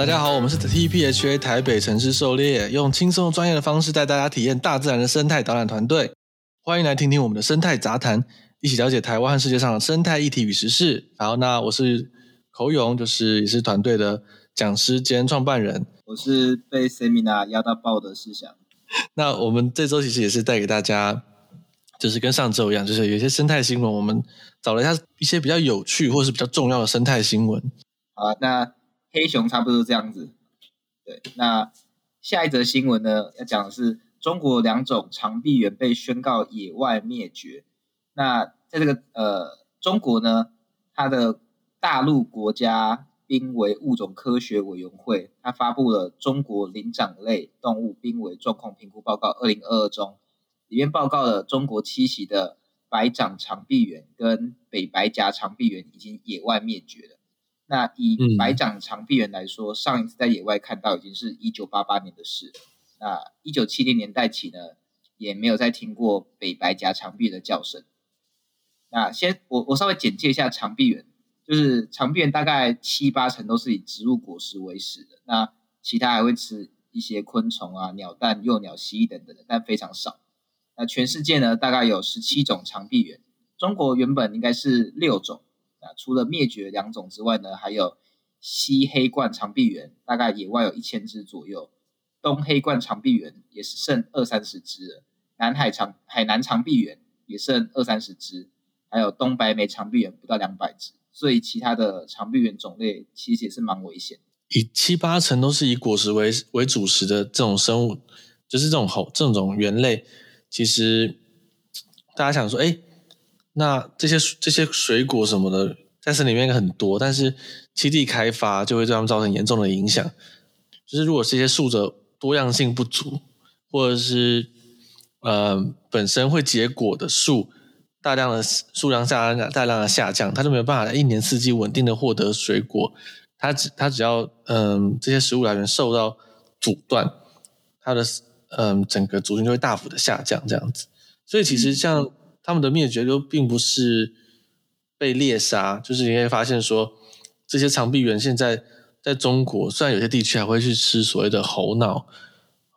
大家好，我们是 TPHA 台北城市狩猎，用轻松专业的方式带大家体验大自然的生态导览团队。欢迎来听听我们的生态杂谈，一起了解台湾和世界上的生态议题与时事。好，那我是口勇，就是也是团队的讲师兼创办人。我是被 Seminar 压到爆的思想。那我们这周其实也是带给大家，就是跟上周一样，就是有一些生态新闻，我们找了一下一些比较有趣或是比较重要的生态新闻。好，那。黑熊差不多这样子，对。那下一则新闻呢，要讲的是中国两种长臂猿被宣告野外灭绝。那在这个呃中国呢，它的大陆国家濒危物种科学委员会，它发布了《中国灵长类动物濒危状况评估报告（二零二二）》中，里面报告了中国栖息的白掌长臂猿跟北白颊长臂猿已经野外灭绝了。那以白掌长臂猿来说，嗯，上一次在野外看到已经是一九八八年的事了。那一九七零年代起呢，也没有再听过北白颊长臂猿的叫声。那先我我稍微简介一下长臂猿，就是长臂猿大概七八成都是以植物果实为食的，那其他还会吃一些昆虫啊、鸟蛋、幼鸟、蜥蜴等等的，但非常少。那全世界呢，大概有十七种长臂猿，中国原本应该是六种。啊，除了灭绝两种之外呢，还有西黑冠长臂猿，大概野外有一千只左右；东黑冠长臂猿也是剩二三十只了；南海长海南长臂猿也剩二三十只；还有东白眉长臂猿不到两百只。所以其他的长臂猿种类其实也是蛮危险。以七八成都是以果实为为主食的这种生物，就是这种猴这种猿类，其实大家想说，哎。那这些这些水果什么的，在森林里面很多，但是栖地开发就会对它们造成严重的影响。就是如果这些树的多样性不足，或者是呃本身会结果的树大量的数量下大量的下降，它就没有办法一年四季稳定的获得水果。它只它只要嗯、这些食物来源受到阻断，它的嗯、整个族群就会大幅的下降，这样子。所以其实像。嗯他们的灭绝就并不是被猎杀，就是你会发现说，这些长臂猿现在在中国，虽然有些地区还会去吃所谓的猴脑、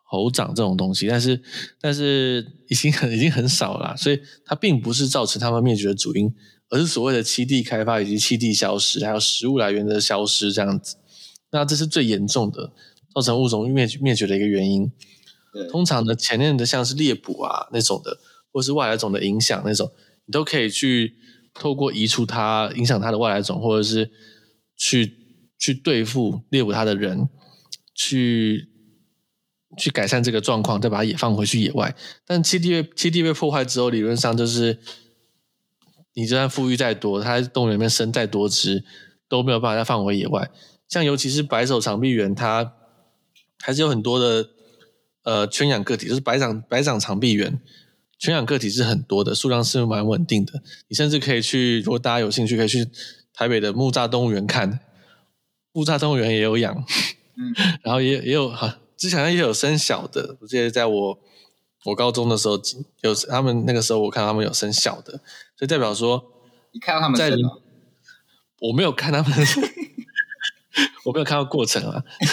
猴掌这种东西，但是但是已经很已经很少了，所以它并不是造成他们灭绝的主因，而是所谓的栖地开发以及栖地消失，还有食物来源的消失这样子。那这是最严重的造成物种灭灭绝的一个原因。通常呢，前面的像是猎捕啊那种的。或是外来种的影响那种，你都可以去透过移除它影响它的外来种，或者是去去对付猎捕它的人，去去改善这个状况，再把它野放回去野外。但栖地被栖地被破坏之后，理论上就是你就算富裕再多，它在动物园里面生再多只，都没有办法再放回野外。像尤其是白手长臂猿，它还是有很多的呃圈养个体，就是白掌白掌长臂猿。圈养个体是很多的，数量是蛮稳定的。你甚至可以去，如果大家有兴趣，可以去台北的木栅动物园看。木栅动物园也有养，嗯，然后也也有哈，之前也有生小的。我记得在我我高中的时候，有他们那个时候，我看他们有生小的，所以代表说，你看到他们生了？我没有看他们，我没有看到过程啊。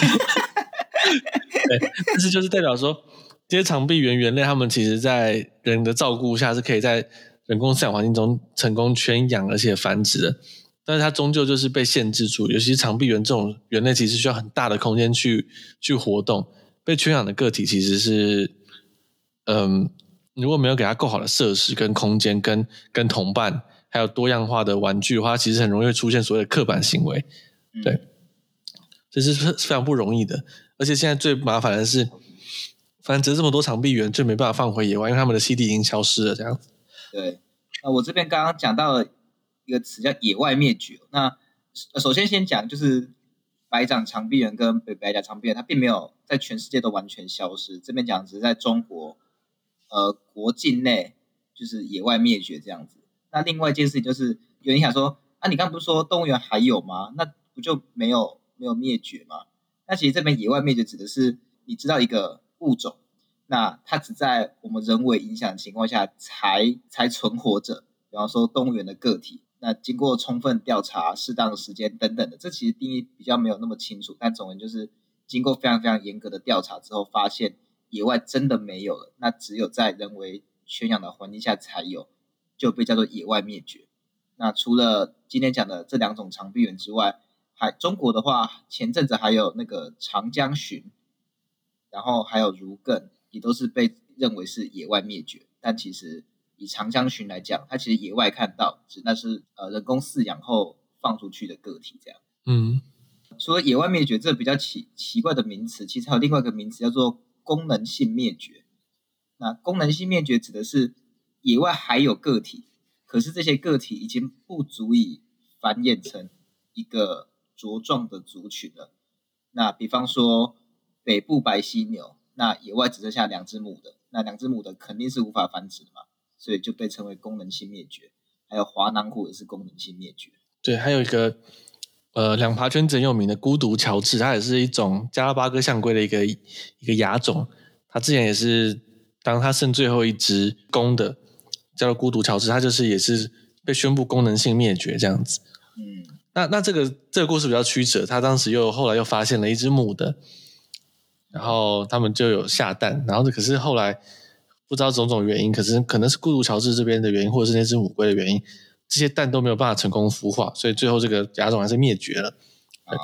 对，但是就是代表说。这些长臂猿猿类，它们其实在人的照顾下是可以在人工饲养环境中成功圈养而且繁殖的，但是它终究就是被限制住。尤其是长臂猿这种猿类，其实需要很大的空间去去活动。被圈养的个体其实是，嗯，如果没有给它够好的设施跟空间，跟跟同伴，还有多样化的玩具的话，其实很容易出现所谓的刻板行为。对，这是非常不容易的。而且现在最麻烦的是。繁殖这么多长臂猿，就没办法放回野外，因为它们的栖地已经消失了。这样子。对，那我这边刚刚讲到了一个词叫“野外灭绝”。那首先先讲，就是白掌长臂猿跟北白颊长臂猿，它并没有在全世界都完全消失。这边讲只是在中国，呃，国境内就是野外灭绝这样子。那另外一件事情就是，有人想说，啊，你刚不是说动物园还有吗？那不就没有没有灭绝吗？那其实这边野外灭绝指的是，你知道一个。物种，那它只在我们人为影响情况下才才存活着。比方说动物园的个体，那经过充分调查、适当的时间等等的，这其实定义比较没有那么清楚。但总之就是经过非常非常严格的调查之后，发现野外真的没有了，那只有在人为圈养的环境下才有，就被叫做野外灭绝。那除了今天讲的这两种长臂猿之外，还中国的话，前阵子还有那个长江鲟，然后还有如艮，也都是被认为是野外灭绝。但其实以长江鲟来讲，它其实野外看到，只那是呃人工饲养后放出去的个体这样。嗯，除了野外灭绝这比较奇奇怪的名词，其实还有另外一个名词叫做功能性灭绝。那功能性灭绝指的是野外还有个体，可是这些个体已经不足以繁衍成一个茁壮的族群了。那比方说北部白犀牛，那野外只剩下两只母的，那两只母的肯定是无法繁殖的嘛，所以就被称为功能性灭绝。还有华南虎也是功能性灭绝。对，还有一个呃两爬圈很有名的孤独乔治，它也是一种加拉巴哥象龟的一个一个亚种。它之前也是当它剩最后一只公的，叫做孤独乔治，它就是也是被宣布功能性灭绝这样子。嗯。那那这个这个故事比较曲折，他当时又后来又发现了一只母的，然后他们就有下蛋，然后可是后来不知道种种原因，可是可能是孤独乔治这边的原因，或者是那只母龟的原因，这些蛋都没有办法成功孵化，所以最后这个亚种还是灭绝了啊，哎、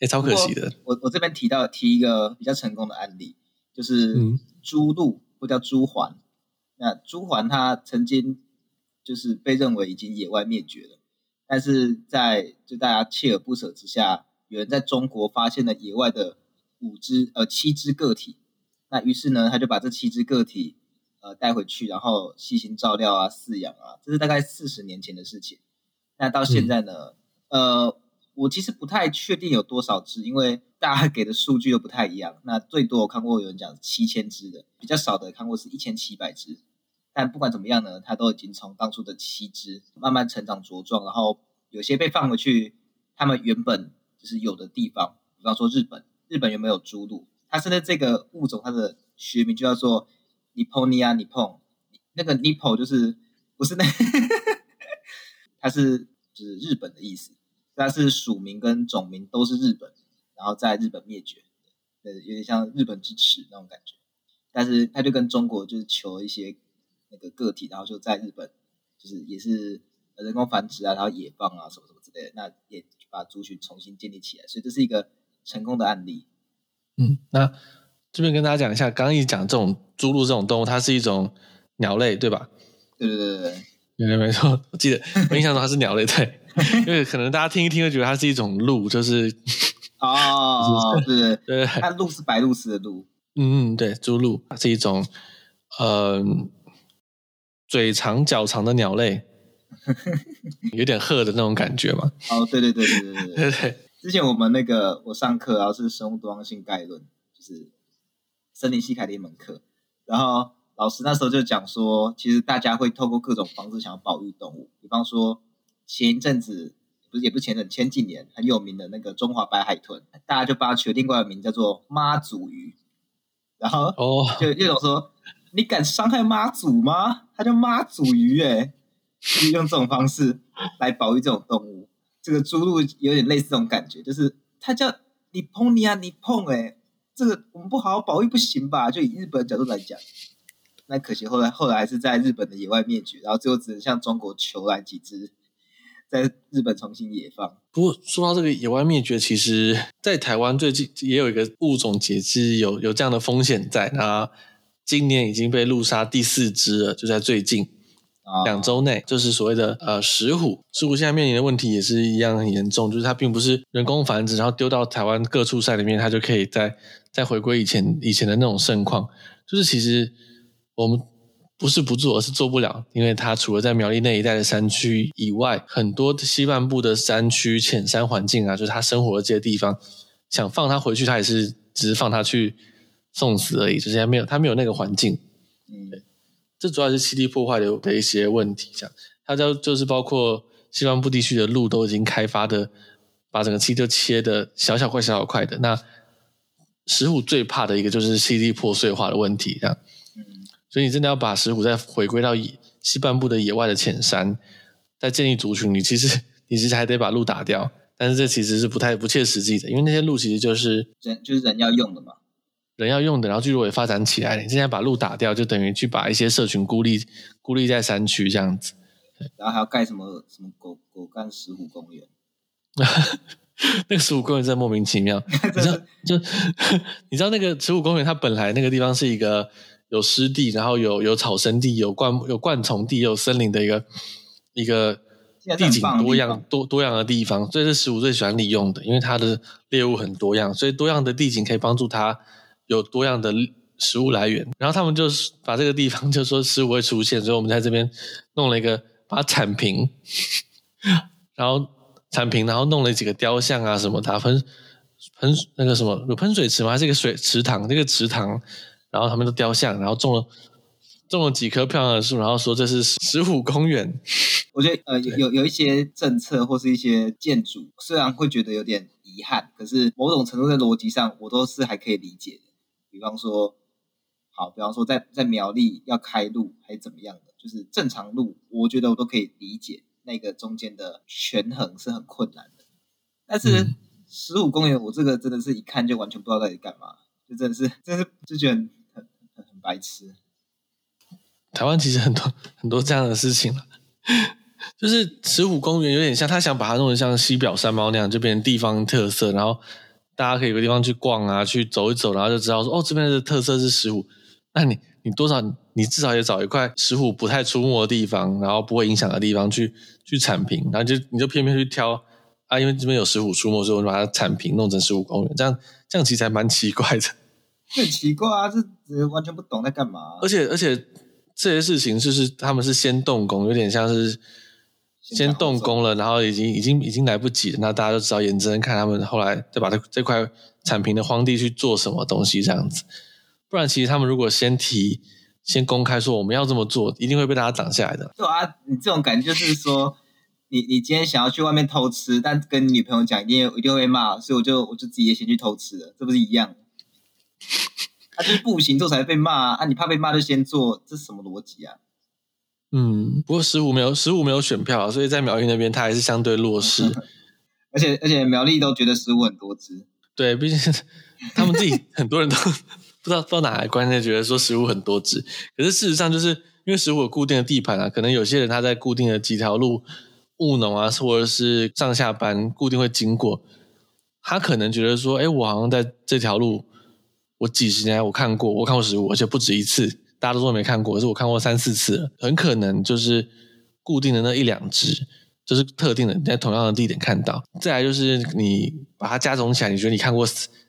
呃，超可惜的。我我这边提到提一个比较成功的案例，就是朱鹭或叫朱鹮，那朱鹮它曾经就是被认为已经野外灭绝了。但是在就大家锲而不舍之下，有人在中国发现了野外的五只呃七只个体，那于是呢，他就把这七只个体呃带回去，然后细心照料啊、饲养啊，这是大概四十年前的事情。那到现在呢，嗯、呃，我其实不太确定有多少只，因为大家给的数据又不太一样。那最多我看过有人讲七千只的，比较少的看过是一千七百只。但不管怎么样呢，它都已经从当初的七只慢慢成长茁壮，然后有些被放回去，他们原本就是有的地方，比方说日本，日本有没有猪鹿？它现在这个物种，它的学名就叫做 Nipponia nippon，那个 nippon 就是不是那，它是就是日本的意思，它是属名跟种名都是日本，然后在日本灭绝，呃，有点像日本之耻那种感觉，但是它就跟中国就是求一些。那个个体，然后就在日本，就是也是人工繁殖啊，然后野放啊，什么什么之类的，那也把族群重新建立起来，所以这是一个成功的案例。嗯，那这边跟大家讲一下，刚刚一讲这种猪鹿这种动物，它是一种鸟类，对吧？对对对对对，没错没错，我记得我印象中它是鸟类，对，因为可能大家听一听会觉得它是一种鹿，就是哦，对对对，它鹿是白鹭似的鹿，嗯嗯，对，猪鹿它是一种，嗯、呃。嘴长脚长的鸟类，有点鹤的那种感觉嘛？哦，对对对对对对对对。之前我们那个我上课，然后是生物多样性概论，就是森林系开的一门课。然后老师那时候就讲说，其实大家会透过各种方式想要保育动物，比方说前一阵子不是也不是前阵，前几年很有名的那个中华白海豚，大家就把它取了另外一个名叫做妈祖鱼。然后哦，就叶总说。你敢伤害妈祖吗？它叫妈祖鱼哎，就是用这种方式来保育这种动物。这个猪鹿有点类似这种感觉，就是它叫你碰你啊，你碰哎，这个我们不好好保育不行吧？就以日本的角度来讲，那可惜后来后来是在日本的野外灭绝，然后最后只能向中国求来几只，在日本重新野放。不过说到这个野外灭绝，其实在台湾最近也有一个物种解析有有这样的风险在那。今年已经被路杀第四只了，就在最近两周内，就是所谓的呃石虎。石虎现在面临的问题也是一样很严重，就是它并不是人工繁殖，然后丢到台湾各处赛里面，它就可以再再回归以前以前的那种盛况。就是其实我们不是不做，而是做不了，因为它除了在苗栗那一带的山区以外，很多的西半部的山区浅山环境啊，就是它生活的这些地方，想放它回去，它也是只是放它去。送死而已，就是还没有，它没有那个环境。嗯，对，这主要是栖地破坏的的一些问题。这样它就就是包括西半部地区的路都已经开发的，把整个栖地切的小小块小小块的。那石虎最怕的一个就是栖地破碎化的问题，这样。嗯，所以你真的要把石虎再回归到西半部的野外的浅山，在建立族群，你其实你其实还得把路打掉，但是这其实是不太不切实际的，因为那些路其实就是人就是人要用的嘛，人要用的，然后聚落也发展起来了，你现在把路打掉，就等于去把一些社群孤立孤立在山区这样子，然后还要盖什么什么狗狗干石虎公园。那个石虎公园真的莫名其妙，你知道就 你知道那个石虎公园，它本来那个地方是一个有湿地，然后有有草生地，有灌有灌丛地，有森林的一个一个地景多样多多样的地方，所以是十五最喜欢利用的，因为它的猎物很多样，所以多样的地景可以帮助它有多样的食物来源。然后他们就把这个地方就说食物会出现，所以我们在这边弄了一个把它铲平，然后。铲平，然后弄了几个雕像啊什么打，喷喷那个什么有喷水池吗？还是一个水池塘？这个池塘，然后他们都雕像，然后种了种了几棵漂亮的树，然后说这是石虎公园。我觉得呃有有有一些政策或是一些建筑，虽然会觉得有点遗憾，可是某种程度的逻辑上，我都是还可以理解的。比方说，好，比方说在在苗栗要开路还是怎么样的，就是正常路，我觉得我都可以理解。那个中间的权衡是很困难的，但是十五公园，我这个真的是一看就完全不知道到底干嘛，就真的是，真的是就觉得很很很白痴。台湾其实很多很多这样的事情了，就是石虎公园有点像他想把它弄得像西表山猫那样，就变成地方特色，然后大家可以有个地方去逛啊，去走一走，然后就知道说哦，这边的特色是石虎。那你你多少你至少也找一块石虎不太出没的地方，然后不会影响的地方去。去铲平，然后就你就偏偏去挑啊，因为这边有石虎出没，所以我就把它铲平，弄成石虎公园。这样这样其实还蛮奇怪的，很奇怪啊，这完全不懂在干嘛啊。而且而且这些事情就是他们是先动工，有点像是先动工了，然后已经已经已经来不及了。那大家就知道眼睁睁看他们后来再把这这块铲平的荒地去做什么东西这样子。不然其实他们如果先提。先公开说我们要这么做，一定会被大家挡下来的。对啊，你这种感觉就是说，你你今天想要去外面偷吃，但跟你女朋友讲，一定一定会被骂，所以我就我就自己也先去偷吃了，这不是一样？他、啊、就是不行做才会被骂啊！你怕被骂就先做，这是什么逻辑啊？嗯，不过十五没有十五没有选票，所以在苗栗那边他还是相对弱势，而且而且苗栗都觉得十五很多只，对，毕竟他们自己 很多人都。不知道到哪来观念，觉得说十五很多只，可是事实上就是因为十五有固定的地盘啊，可能有些人他在固定的几条路务农啊，或者是上下班固定会经过，他可能觉得说，哎，我好像在这条路，我几十年来我看过，我看过十五，而且不止一次，大家都说没看过，可是我看过三四次了，很可能就是固定的那一两只，就是特定的在同样的地点看到。再来就是你把它加总起来，你觉得你看过？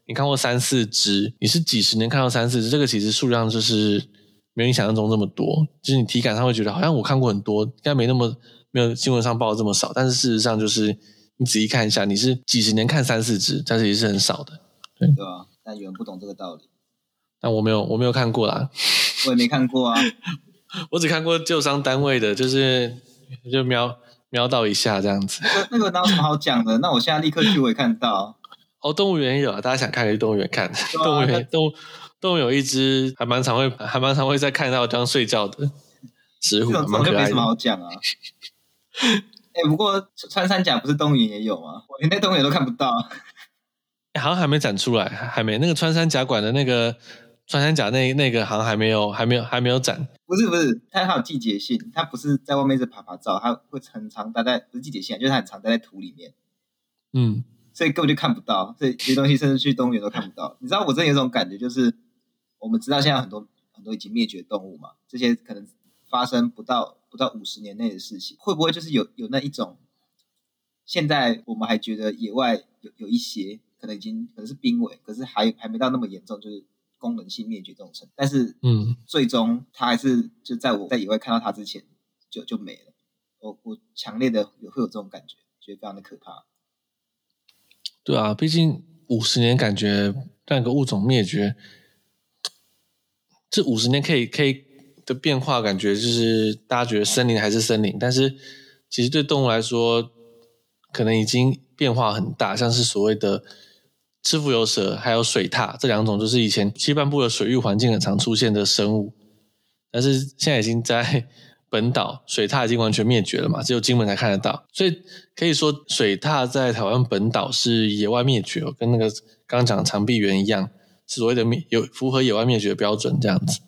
你看过三四只，你是几十年看到三四只，这个其实数量就是没有你想象中这么多。就是你体感上会觉得好像我看过很多，应该没那么没有新闻上报的这么少。但是事实上就是你仔细看一下，你是几十年看三四只，但是也是很少的。对，对啊，但有人不懂这个道理。但我没有，我没有看过啦。我也没看过啊，我只看过救伤单位的，就是就瞄瞄到一下这样子。那个那个哪有什么好讲的？那我现在立刻去，我也看到。哦，动物园也有啊，大家想看可以去动物园看。啊、动物园动物动物有一只还蛮常会还蛮常会在看到这样睡觉的石虎，蛮可爱的。没什么好讲啊。哎、欸，不过穿山甲不是动物园也有吗？我连在动物园都看不到。好像还没展出来，还没那个穿山甲馆的那个穿山甲那那个好像还没有还没有还没有展。不是不是，它还有季节性，它不是在外面是爬爬照，它会很常待在不是季节性，就是它很常待在土里面。嗯。所以根本就看不到，这些东西甚至去动物园都看不到。你知道我真的有种感觉，就是我们知道现在很多很多已经灭绝的动物嘛，这些可能发生不到不到五十年内的事情，会不会就是有有那一种，现在我们还觉得野外有有一些可能已经可能是濒危，可是还还没到那么严重，就是功能性灭绝这种程度。但是嗯，最终它还是就在我在野外看到它之前就就没了。我我强烈的也会有这种感觉，觉得非常的可怕。对啊，毕竟五十年感觉让一个物种灭绝，这五十年可以可以的变化，感觉就是大家觉得森林还是森林，但是其实对动物来说，可能已经变化很大。像是所谓的赤腹游蛇，还有水獭这两种，就是以前西半部的水域环境很常出现的生物，但是现在已经在本岛水獭已经完全灭绝了嘛，只有金门才看得到，所以可以说水獭在台湾本岛是野外灭绝，跟那个刚刚讲的长臂猿一样，是所谓的灭有符合野外灭绝的标准这样子。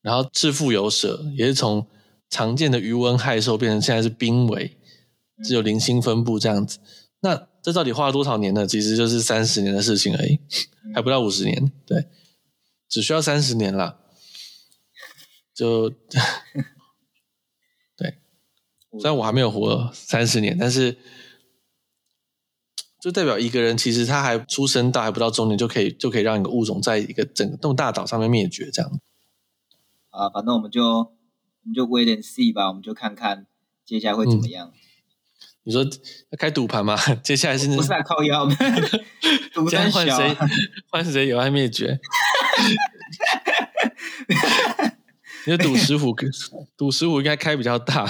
然后赤腹游蛇也是从常见的鱼塭害兽变成现在是濒危，只有零星分布这样子。那这到底花了多少年呢？其实就是三十年的事情而已，还不到五十年，对，只需要三十年啦。就 对，虽然我还没有活三十年，但是就代表一个人其实他还出生到还不到中年，就可以就可以让一个物种在一个整个大岛上面灭绝这样。啊，反正我们就我们就 wait and see 吧，我们就看看接下来会怎么样。嗯、你说要开赌盘吗？接下来是不是在靠腰？赌三换谁？换谁有爱灭绝？你就赌石虎，赌石虎应该开比较大，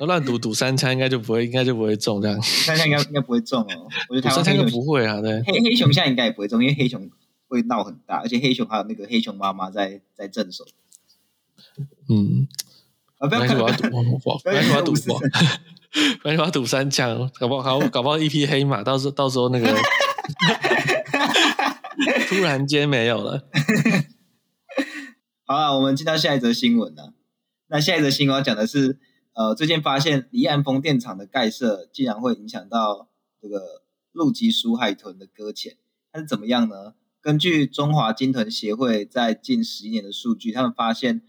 乱赌赌三枪应该就不会，应该就不会中这样。三枪应该应该不会中哦，我觉得三枪应该不会啊。对，黑黑熊现在应该也不会中，因为黑熊会闹很大，而且黑熊还有那个黑熊妈妈在在镇守。嗯，啊不要看，我要赌，我要赌，我要赌三枪，搞不好搞不好一匹黑马，到时候到时候那个 突然间没有了。好了，我们进到下一则新闻了。那下一则新闻要讲的是，呃，最近发现离岸风电场的盖设竟然会影响到这个露脊鼠海豚的搁浅。它是怎么样呢？根据中华鲸豚协会在近十一年的数据，他们发现，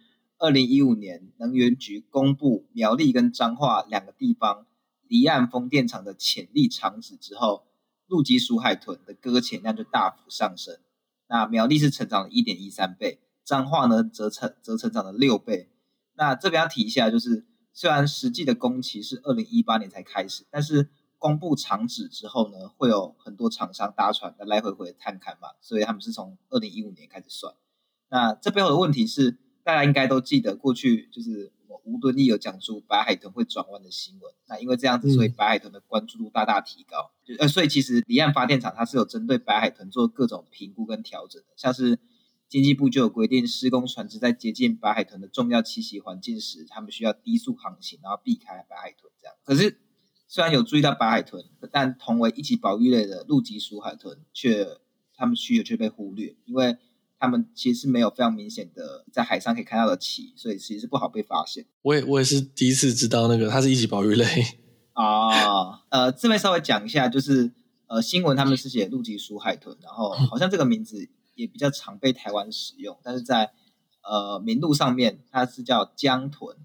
二零一五年能源局公布苗栗跟彰化两个地方离岸风电场的潜力场址之后，陆基鼠海豚的搁浅量就大幅上升。那苗栗是成长了一点一三倍。彰化呢，则成则成长了六倍。那这边要提一下，就是虽然实际的工期是二零一八年才开始，但是公布场址之后呢，会有很多厂商搭船来来回回探勘嘛，所以他们是从二零一五年开始算。那这背后的问题是，大家应该都记得，过去就是我吴敦义有讲出白海豚会转弯的新闻。那因为这样子，所以白海豚的关注度大大提高。嗯、就呃，所以其实离岸发电厂它是有针对白海豚做各种评估跟调整的，像是。经济部就有规定，施工船只在接近白海豚的重要栖息环境时，他们需要低速航行，然后避开白海豚。这样，可是虽然有注意到白海豚，但同为一级保育类的陆脊鼠海豚，却他们需求却被忽略，因为他们其实是没有非常明显的在海上可以看到的鳍，所以其实是不好被发现。我也我也是第一次知道那个它是一级保育类啊。呃，这边稍微讲一下，就是呃新闻他们是写陆脊鼠海豚，然后 好像这个名字。也比较常被台湾使用，但是在呃名录上面，它是叫江豚，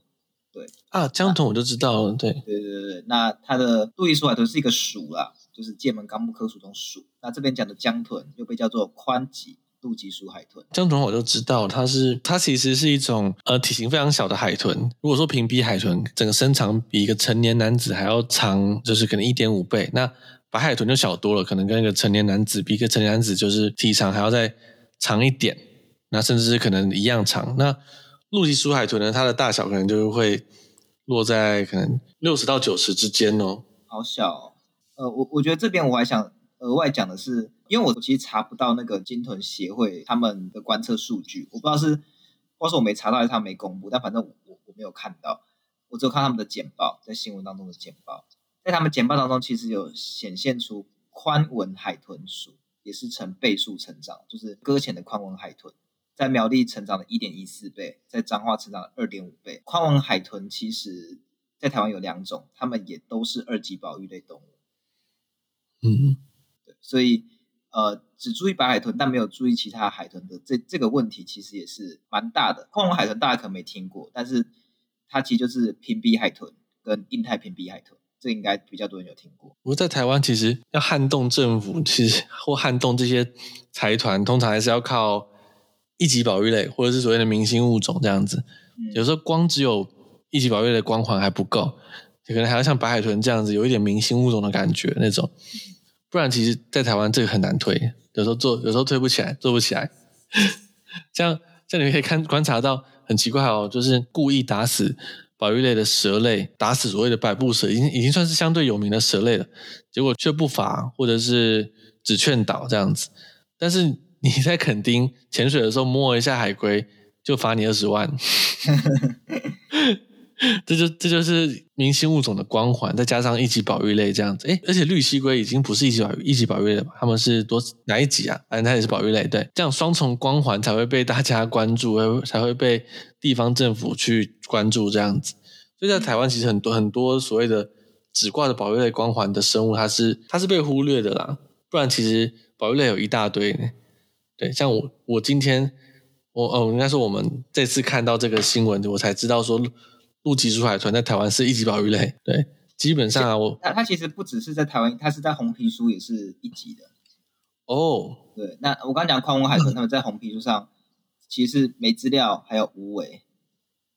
对啊，江豚我就知道了，对对对对，那它的陆脊鼠海豚是一个属啦，就是界门纲目科属中属。那这边讲的江豚又被叫做宽脊露脊鼠海豚。江豚我就知道，它是它其实是一种呃体型非常小的海豚。如果说平鼻海豚，整个身长比一个成年男子还要长，就是可能一点五倍。那白海豚就小多了，可能跟一个成年男子比，一个成年男子就是体长还要再长一点，那甚至是可能一样长。那陆脊鼠海豚呢，它的大小可能就会落在可能六十到九十之间哦。好小哦，呃，我我觉得这边我还想额外讲的是，因为我其实查不到那个鲸豚协会他们的观测数据，我不知道是，或是我没查到还是他没公布，但反正我我我没有看到，我只有看他们的简报，在新闻当中的简报。在他们简报当中，其实有显现出宽吻海豚鼠也是呈倍数成长，就是搁浅的宽吻海豚，在苗栗成长的一点一四倍，在彰化成长了二点五倍。宽吻海豚其实，在台湾有两种，它们也都是二级保育类动物。嗯，对，所以呃，只注意白海豚，但没有注意其他海豚的这这个问题，其实也是蛮大的。宽吻海豚大家可能没听过，但是它其实就是平鼻海豚跟印太平鼻海豚。这应该比较多人有听过。不过在台湾，其实要撼动政府，其实或撼动这些财团，通常还是要靠一级保育类，或者是所谓的明星物种这样子。嗯、有时候光只有一级保育类的光环还不够，可能还要像白海豚这样子，有一点明星物种的感觉那种。不然，其实，在台湾这个很难推，有时候做，有时候推不起来，做不起来。像像你可以看观察到，很奇怪哦，就是故意打死。保育类的蛇类打死所谓的百步蛇，已经已经算是相对有名的蛇类了，结果却不罚或者是只劝导这样子。但是你在垦丁潜水的时候摸一下海龟，就罚你二十万。这就这就是明星物种的光环，再加上一级保育类这样子，诶而且绿蠵龟已经不是一级保一级保育类了，他们是多哪一级啊？反正它也是保育类，对，这样双重光环才会被大家关注，才会被地方政府去关注这样子。所以在台湾，其实很多很多所谓的只挂着保育类光环的生物，它是它是被忽略的啦。不然其实保育类有一大堆呢，对，像我我今天我哦，应该说我们这次看到这个新闻，我才知道说。陆基珠海豚在台湾是一级保育类，对，基本上啊，我它它其实不只是在台湾，它是在红皮书也是一级的。哦，对，那我刚刚讲宽吻海豚，他们在红皮书上其实是没资料，还有无尾，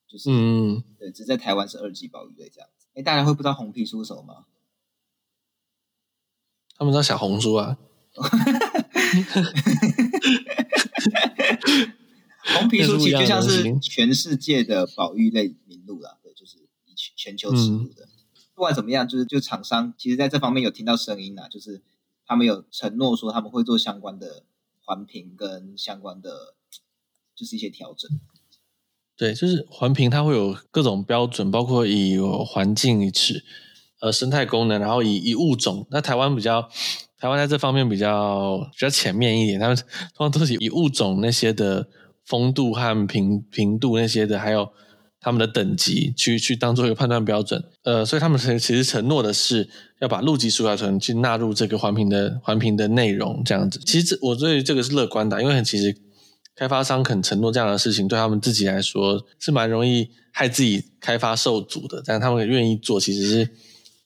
就是嗯，对，只在台湾是二级保育类这样子。哎，大家会不知道红皮书是什么吗？他们知道小红书啊。红皮书其实就像是全世界的保育类名录啦，对，就是以全球尺度的。不管怎么样，就是就厂商其实在这方面有听到声音啊，就是他们有承诺说他们会做相关的环评跟相关的就是一些调整。对，就是环评它会有各种标准，包括以环境、尺、呃生态功能，然后以以物种。那台湾比较，台湾在这方面比较比较前面一点，他们通常都是以物种那些的。风度和平平度那些的，还有他们的等级，去去当做一个判断标准。呃，所以他们其实承诺的是要把陆基珠海豚去纳入这个环评的环评的内容，这样子。其实这我对这个是乐观的，因为很其实开发商肯承诺这样的事情，对他们自己来说是蛮容易害自己开发受阻的。但他们愿意做，其实是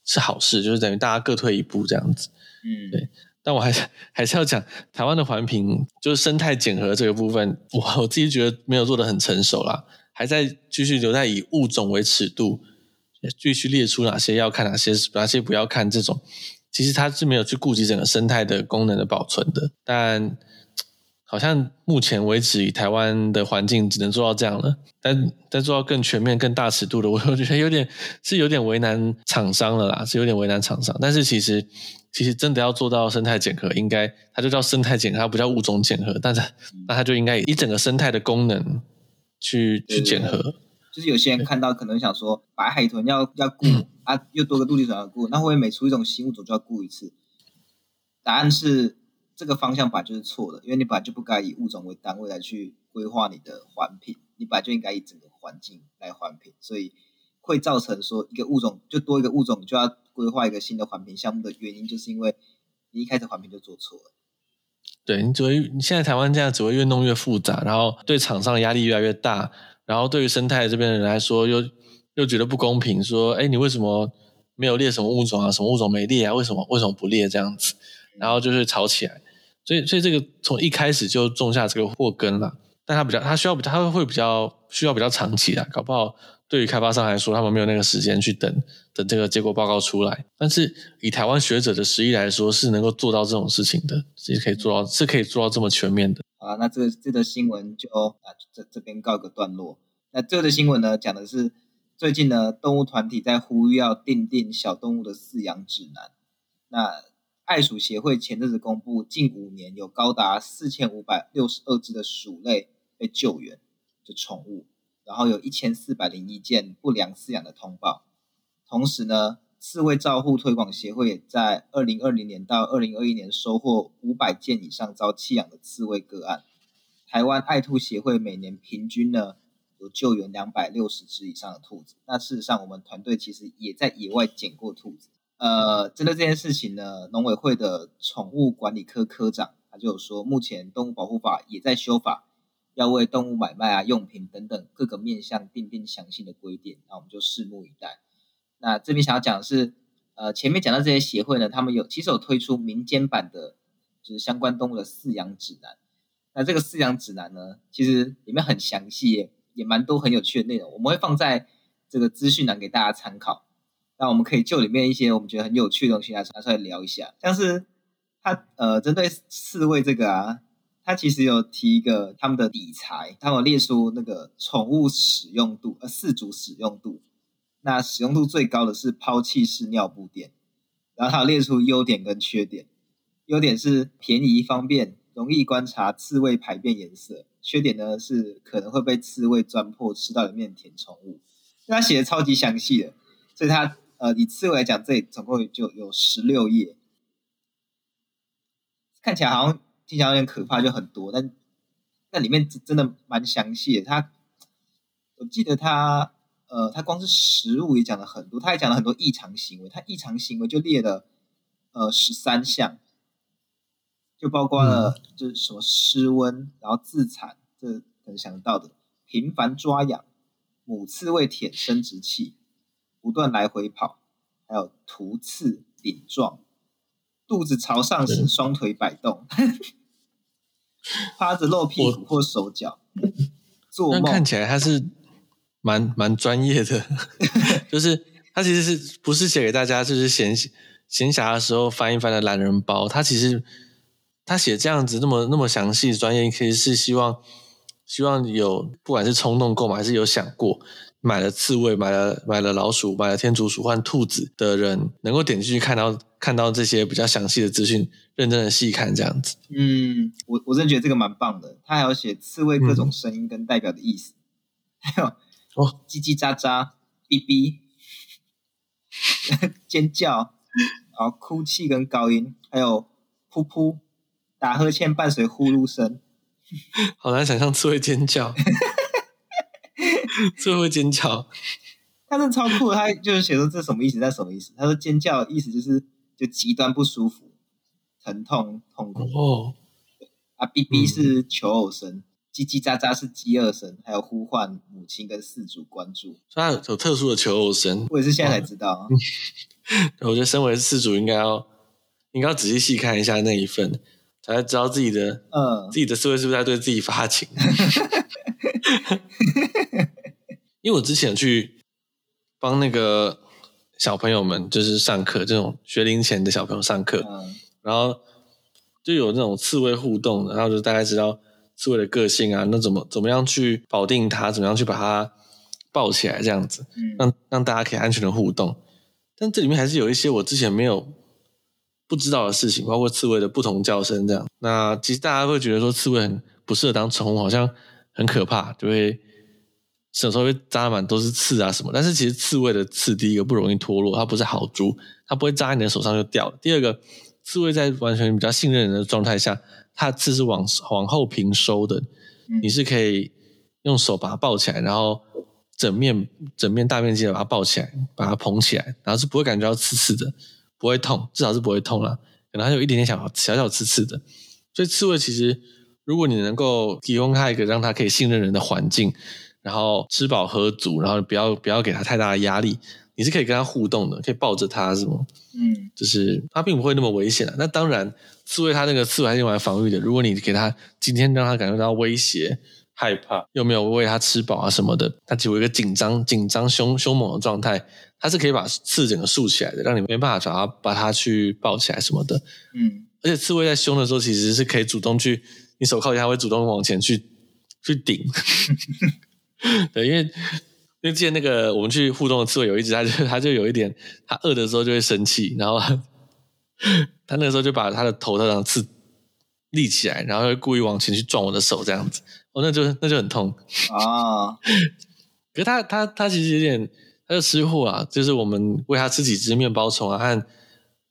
是好事，就是等于大家各退一步这样子。嗯，对。但我还是 还是要讲台湾的环评，就是生态检核这个部分，我我自己觉得没有做得很成熟啦，还在继续留在以物种为尺度，继续列出哪些要看，哪些哪些不要看这种，其实它是没有去顾及整个生态的功能的保存的。但 好像目前为止，以台湾的环境只能做到这样了。但但做到更全面、更大尺度的，我 我觉得有点是有点为难厂商了啦，是有点为难厂商。但是其实。其实真的要做到生态检核，应该它就叫生态检核，它不叫物种检核。但是那它就应该以整个生态的功能去去检核。就是有些人看到可能想说，白海豚要要顾、嗯、啊，又多个陆地豚要顾，那会不会每出一种新物种就要顾一次？答案是这个方向本来就是错的，因为你本来就不该以物种为单位来去规划你的环评，你本来就应该以整个环境来环评，所以会造成说一个物种就多一个物种就要。规划一个新的环评项目的原因，就是因为你一开始环评就做错了。对，你只会你现在台湾这样只会越弄越复杂，然后对厂商的压力越来越大，然后对于生态这边的人来说又又觉得不公平，说，哎，你为什么没有列什么物种啊？什么物种没列啊？为什么为什么不列这样子？然后就是吵起来。所以所以这个从一开始就种下这个祸根了。但它比较，它需要，它会比较需要比较长期的，搞不好。对于开发商来说，他们没有那个时间去等等这个结果报告出来。但是以台湾学者的实力来说，是能够做到这种事情的，是可以做到，是可以做到这么全面的。啊，那这个这个新闻就啊这这边告一个段落。那这个新闻呢，讲的是最近呢，动物团体在呼吁要订定小动物的饲养指南。那爱鼠协会前阵子公布，近五年有高达四千五百六十二只的鼠类被救援，就宠物。然后有一千四百零一件不良饲养的通报，同时呢，刺猬照护推广协会也在二零二零年到二零二一年收获五百件以上遭弃养的刺猬个案。台湾爱兔协会每年平均呢有救援两百六十只以上的兔子。那事实上，我们团队其实也在野外捡过兔子。呃，针对这件事情呢，农委会的宠物管理科科长他就有说，目前动物保护法也在修法。要为动物买卖啊、用品等等各个面向订定详细的规定，那我们就拭目以待。那这边想要讲的是，呃，前面讲到这些协会呢，他们有其实有推出民间版的，就是相关动物的饲养指南。那这个饲养指南呢，其实里面很详细，也蛮多很有趣的内容，我们会放在这个资讯栏给大家参考。那我们可以就里面一些我们觉得很有趣的东西来拿出来聊一下，像是它呃针对刺猬这个啊。他其实有提一个他们的底材，他有列出那个宠物使用度，呃，四组使用度。那使用度最高的是抛弃式尿布垫，然后他有列出优点跟缺点。优点是便宜方便，容易观察刺猬排便颜色。缺点呢是可能会被刺猬钻破，吃到里面填充物。他写的超级详细的，所以他呃以刺猬来讲，这里总共就有十六页，看起来好像听起来有点可怕，就很多，但那里面真的蛮详细的。他我记得他。呃，他光是食物也讲了很多，他也讲了很多异常行为，他异常行为就列了呃十三项，就包括了就是什么失温，然后自残，这可能想得到的，频繁抓痒，母刺猬舔生殖器，不断来回跑，还有突刺顶撞，肚子朝上时双腿摆动，趴着露屁股或手脚，做梦看起来他是。蛮蛮专业的，就是他其实是不是写给大家，就是闲闲暇的时候翻一翻的懒人包。他其实他写这样子那么那么详细专业，其实是希望希望有不管是冲动购买还是有想过买了刺猬、买了买了老鼠、买了天竺鼠换兔子的人，能够点进去看到看到这些比较详细的资讯，认真的细看这样子。嗯，我我真的觉得这个蛮棒的。他还有写刺猬各种声音跟代表的意思，嗯、还有。哦，叽叽喳喳，哔哔，尖叫，然后哭泣跟高音，还有噗噗，打呵欠伴随呼噜声，好难想象刺猬尖叫，刺猬会尖叫，他真的超酷，他就是写说这什么意思？那什么意思？他说尖叫的意思就是就极端不舒服、疼痛、痛苦。哦，啊，，B B 是求偶声。嗯叽叽喳喳是饥饿声，还有呼唤母亲跟四主关注，所以它有特殊的求偶声。我也是现在才知道。我觉得身为四主应该要应该要仔细细看一下那一份，才知道自己的嗯自己的刺猬是不是在对自己发情。因为我之前去帮那个小朋友们就是上课，这种学龄前的小朋友上课，嗯、然后就有那种刺猬互动的，然后就大概知道。刺猬的个性啊，那怎么怎么样去保定它？怎么样去把它抱起来？这样子，让让大家可以安全的互动。但这里面还是有一些我之前没有不知道的事情，包括刺猬的不同叫声这样。那其实大家会觉得说刺猬很不适合当宠物，好像很可怕，就会手手会扎满都是刺啊什么。但是其实刺猬的刺，第一个不容易脱落，它不是好猪，它不会扎在你的手上就掉了。第二个，刺猬在完全比较信任人的状态下。它的刺是往往后平收的，你是可以用手把它抱起来，然后整面整面大面积的把它抱起来，把它捧起来，然后是不会感觉到刺刺的，不会痛，至少是不会痛啦。可能还有一点点小小小刺刺的。所以刺猬其实，如果你能够提供它一个让它可以信任人的环境，然后吃饱喝足，然后不要不要给它太大的压力，你是可以跟它互动的，可以抱着它，是吗？嗯，就是它并不会那么危险的。那当然。刺猬它那个刺还是用来防御的。如果你给它今天让它感觉到威胁、害怕，又没有喂它吃饱啊什么的，它只有一个紧张、紧张、凶凶猛的状态，它是可以把刺整个竖起来的，让你没办法找它把它去抱起来什么的。嗯，而且刺猬在凶的时候，其实是可以主动去，你手靠近它会主动往前去去顶。对，因为因为之前那个我们去互动的刺猬有一只，它就它就有一点，它饿的时候就会生气，然后。它那个时候就把它的头上的刺立起来，然后会故意往前去撞我的手，这样子，哦，那就那就很痛啊。可是它它它其实有点，它就吃货啊，就是我们喂它吃几只面包虫啊，和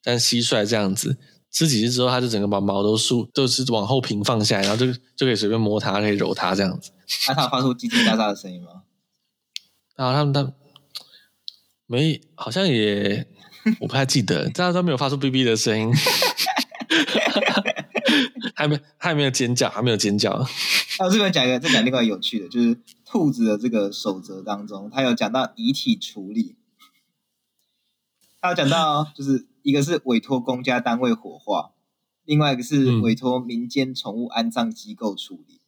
像蟋蟀这样子，吃几次之后，它就整个把毛都竖，都是往后平放下来，然后就就可以随便摸它，可以揉它这样子。那他有发出叽叽喳喳的声音吗？啊，他们他没，好像也。我不太记得，但是都没有发出哔哔的声音，还没还没有尖叫，还没有尖叫。啊，我这边讲一个，再讲另外有趣的，就是兔子的这个守则当中，它有讲到遗体处理，它有讲到就是一个是委托公家单位火化，另外一个是委托民间宠物安葬机构处理。嗯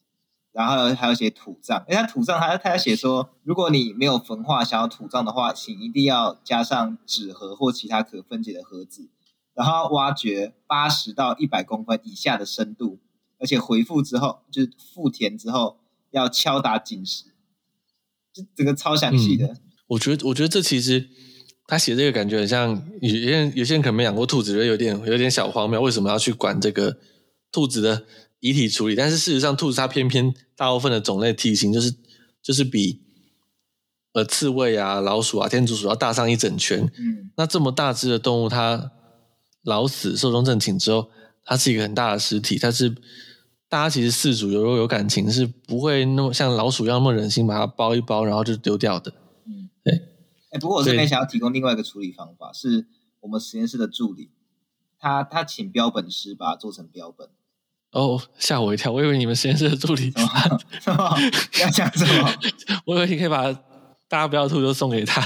然后还有写土葬，哎，他土葬他他要写说，如果你没有焚化想要土葬的话，请一定要加上纸盒或其他可分解的盒子，然后挖掘八十到一百公分以下的深度，而且回复之后就是复填之后要敲打紧实，就整个超详细的。嗯，我觉得我觉得这其实他写这个感觉很像有些人有些人可能没养过兔子，觉得有点有点小荒谬，为什么要去管这个兔子的？遗体处理，但是事实上，兔子它偏偏大部分的种类体型就是就是比呃刺猬啊、老鼠啊、天竺鼠要大上一整圈。嗯，那这么大只的动物，它老死寿终正寝之后，它是一个很大的尸体，它是大家其实饲主有有有感情，是不会那么像老鼠一样那么忍心把它包一包，然后就丢掉的。不过我这边想要提供另外一个处理方法，是我们实验室的助理，他他请标本师把它做成标本。哦，吓我一跳！我以为你们实验室的助理？要讲什么？我以为你可以把大家不要吐都送给他。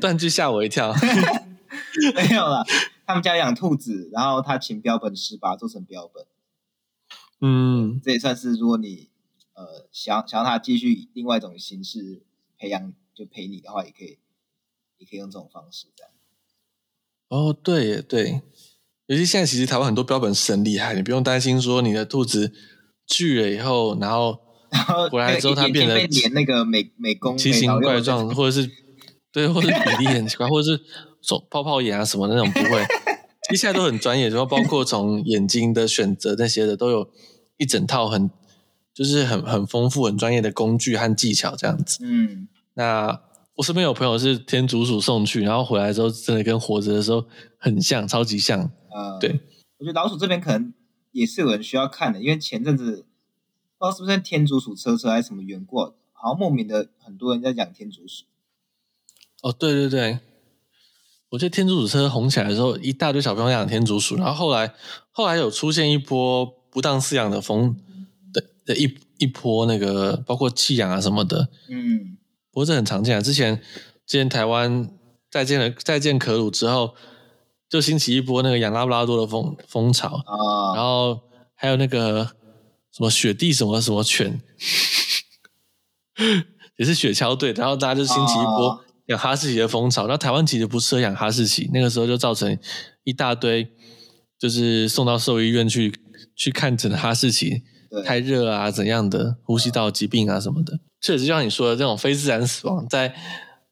断句吓我一跳。没有啦，他们家养兔子，然后他请标本师把它做成标本。嗯，这也算是如果你呃想想让他继续以另外一种形式培养，就陪你的话，也可以，也可以用这种方式这样。哦，对耶，对，尤其现在其实台湾很多标本是很厉害，你不用担心说你的兔子锯了以后，然后 回来之后它变得连那个美美工奇形怪状，或者是 对，或者是比例很奇怪，或者是手泡泡眼啊什么那种不会，其实现在都很专业，然后包括从眼睛的选择那些的，都有一整套很就是很很丰富、很专业的工具和技巧这样子。嗯，那。我身边有朋友是天竺鼠送去，然后回来之后真的跟活着的时候很像，超级像。呃，对，我觉得老鼠这边可能也是有人需要看的，因为前阵子不知道是不是天竺鼠车车还是什么缘故，好像莫名的很多人在养天竺鼠。哦，对对对，我觉得天竺鼠车红起来的时候，一大堆小朋友养天竺鼠，然后后来后来有出现一波不当饲养的风的的一一波那个，包括弃养啊什么的。嗯。不过这很常见啊！之前之前台湾再见了再见可鲁之后，就兴起一波那个养拉布拉多的风风潮啊，哦、然后还有那个什么雪地什么什么犬，也是雪橇队，然后大家就兴起一波养哈士奇的风潮。那、哦、台湾其实不适合养哈士奇，那个时候就造成一大堆就是送到兽医院去去看诊的哈士奇太热啊怎样的呼吸道疾病啊什么的。确实，就像你说的，这种非自然死亡，在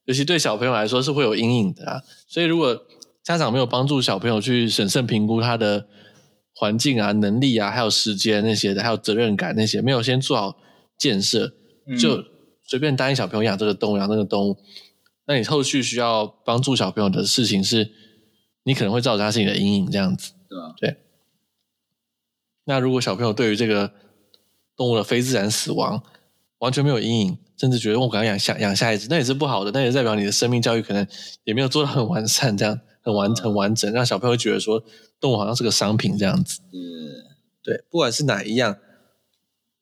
尤其对小朋友来说是会有阴影的啊。所以，如果家长没有帮助小朋友去审慎评估他的环境啊、能力啊，还有时间那些的，还有责任感那些，没有先做好建设，就随便答应小朋友养这个动物、养那个动物，那你后续需要帮助小朋友的事情是，你可能会造成他心理的阴影，这样子。对啊，对。那如果小朋友对于这个动物的非自然死亡，完全没有阴影，甚至觉得我赶快养下养下一只，那也是不好的。那也代表你的生命教育可能也没有做的很完善，这样很完很完整，让小朋友觉得说动物好像是个商品这样子。嗯，对，不管是哪一样，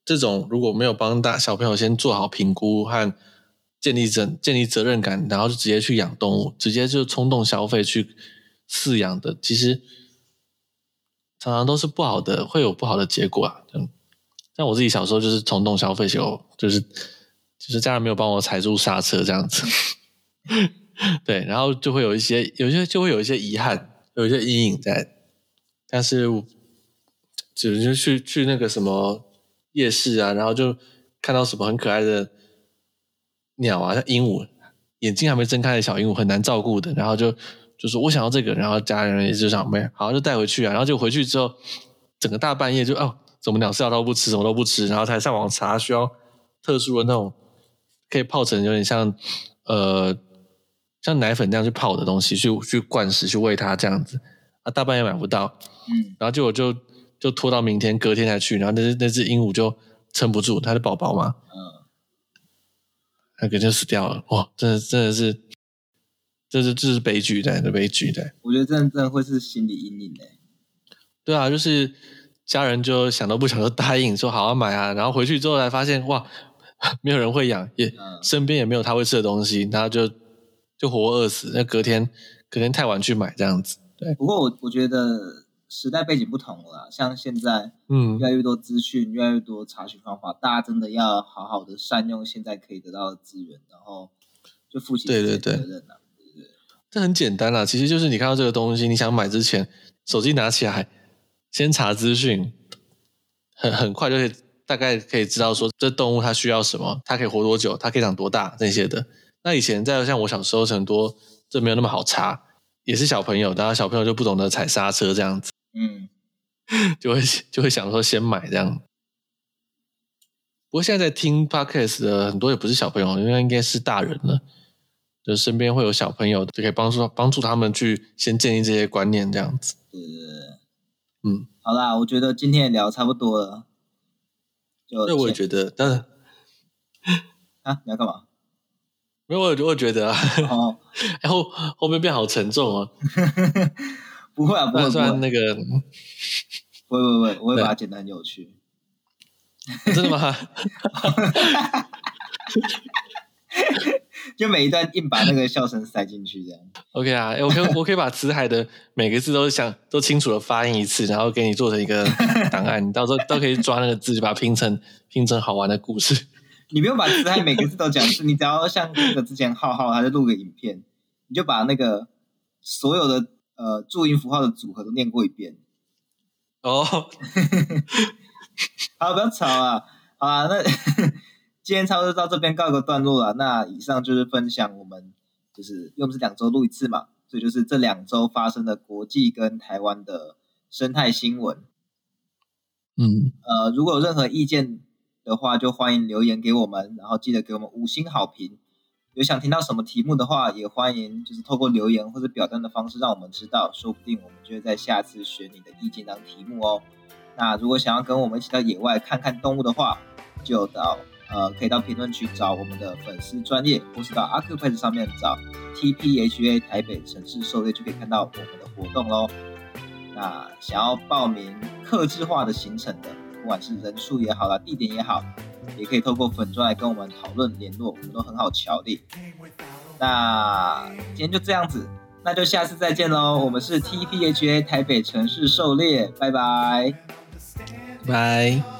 这种如果没有帮大小朋友先做好评估和建立责建立责任感，然后就直接去养动物，直接就冲动消费去饲养的，其实常常都是不好的，会有不好的结果啊。嗯。像我自己小时候就是冲动消费，就就是就是家人没有帮我踩住刹车这样子，对，然后就会有一些有些就会有一些遗憾，有一些阴影在。但是只是去去那个什么夜市啊，然后就看到什么很可爱的鸟啊，像鹦鹉，眼睛还没睁开的小鹦鹉，很难照顾的，然后就就是我想要这个，然后家人也就想没好就带回去啊，然后就回去之后，整个大半夜就哦。怎么鸟饲料都不吃，什么都不吃，然后才上网查需要特殊的那种可以泡成有点像呃像奶粉那样去泡的东西，去去灌食去喂它这样子。啊，大半夜买不到，嗯，然后结果就就拖到明天，隔天才去，然后那只那只鹦鹉就撑不住，它的宝宝嘛，嗯，那个就死掉了，哇，真的真的是，这是这是悲剧的，这悲剧的，我觉得这样真的会是心理阴影的，对啊，就是。家人就想都不想就答应说好好买啊，然后回去之后才发现哇，没有人会养，也身边也没有他会吃的东西，然后就就活饿死。那隔天隔天太晚去买这样子，对。不过我我觉得时代背景不同了，像现在嗯，越来越多资讯，越来越多查询方法，大家真的要好好的善用现在可以得到的资源，然后就负起责任啊，对对对，对对对，这很简单啦，其实就是你看到这个东西，你想买之前，手机拿起来。先查资讯，很很快就可以大概可以知道说这动物它需要什么，它可以活多久，它可以长多大那些的。那以前在像我小时候很多这没有那么好查，也是小朋友，然后小朋友就不懂得踩刹车这样子，嗯，就会就会想说先买这样。不过现在在听 podcast 的很多也不是小朋友，因为应该是大人了，就身边会有小朋友，就可以帮助帮助他们去先建立这些观念这样子。对对对，嗯，好啦，我觉得今天也聊差不多了。就对，我也觉得，但是啊，你要干嘛？没有，我我觉得啊，哦，然后后面变好沉重哦。不会啊，不会，算那个，不会，不会，不会，我会把它剪得很有趣。真的吗？就每一段硬把那个笑声塞进去，这样。OK 啊，我可以我可以把辞海的每个字都想都清楚的发音一次，然后给你做成一个档案，你 到时候都可以抓那个字，就把它拼成拼成好玩的故事。你不用把辞海每个字都讲是，你只要像那个之前浩浩他就录个影片，你就把那个所有的呃注音符号的组合都念过一遍。哦，好，不要吵啊！好啊，那。今天差不多到这边告一个段落了。那以上就是分享我们，就是因为我们是两周录一次嘛，所以就是这两周发生的国际跟台湾的生态新闻。嗯，呃，如果有任何意见的话，就欢迎留言给我们，然后记得给我们五星好评。有想听到什么题目的话，也欢迎就是透过留言或者表单的方式让我们知道，说不定我们就会在下次选你的意见当题目哦。那如果想要跟我们一起到野外看看动物的话，就到。呃，可以到评论区找我们的粉丝专业，或是到 Accupass 上面找 TPHA 台北城市狩猎，就可以看到我们的活动喽。那想要报名客制化的行程的，不管是人数也好啦，地点也好，也可以透过粉专来跟我们讨论联络，我们都很好乔的。那今天就这样子，那就下次再见喽。我们是 TPHA 台北城市狩猎，拜拜，拜。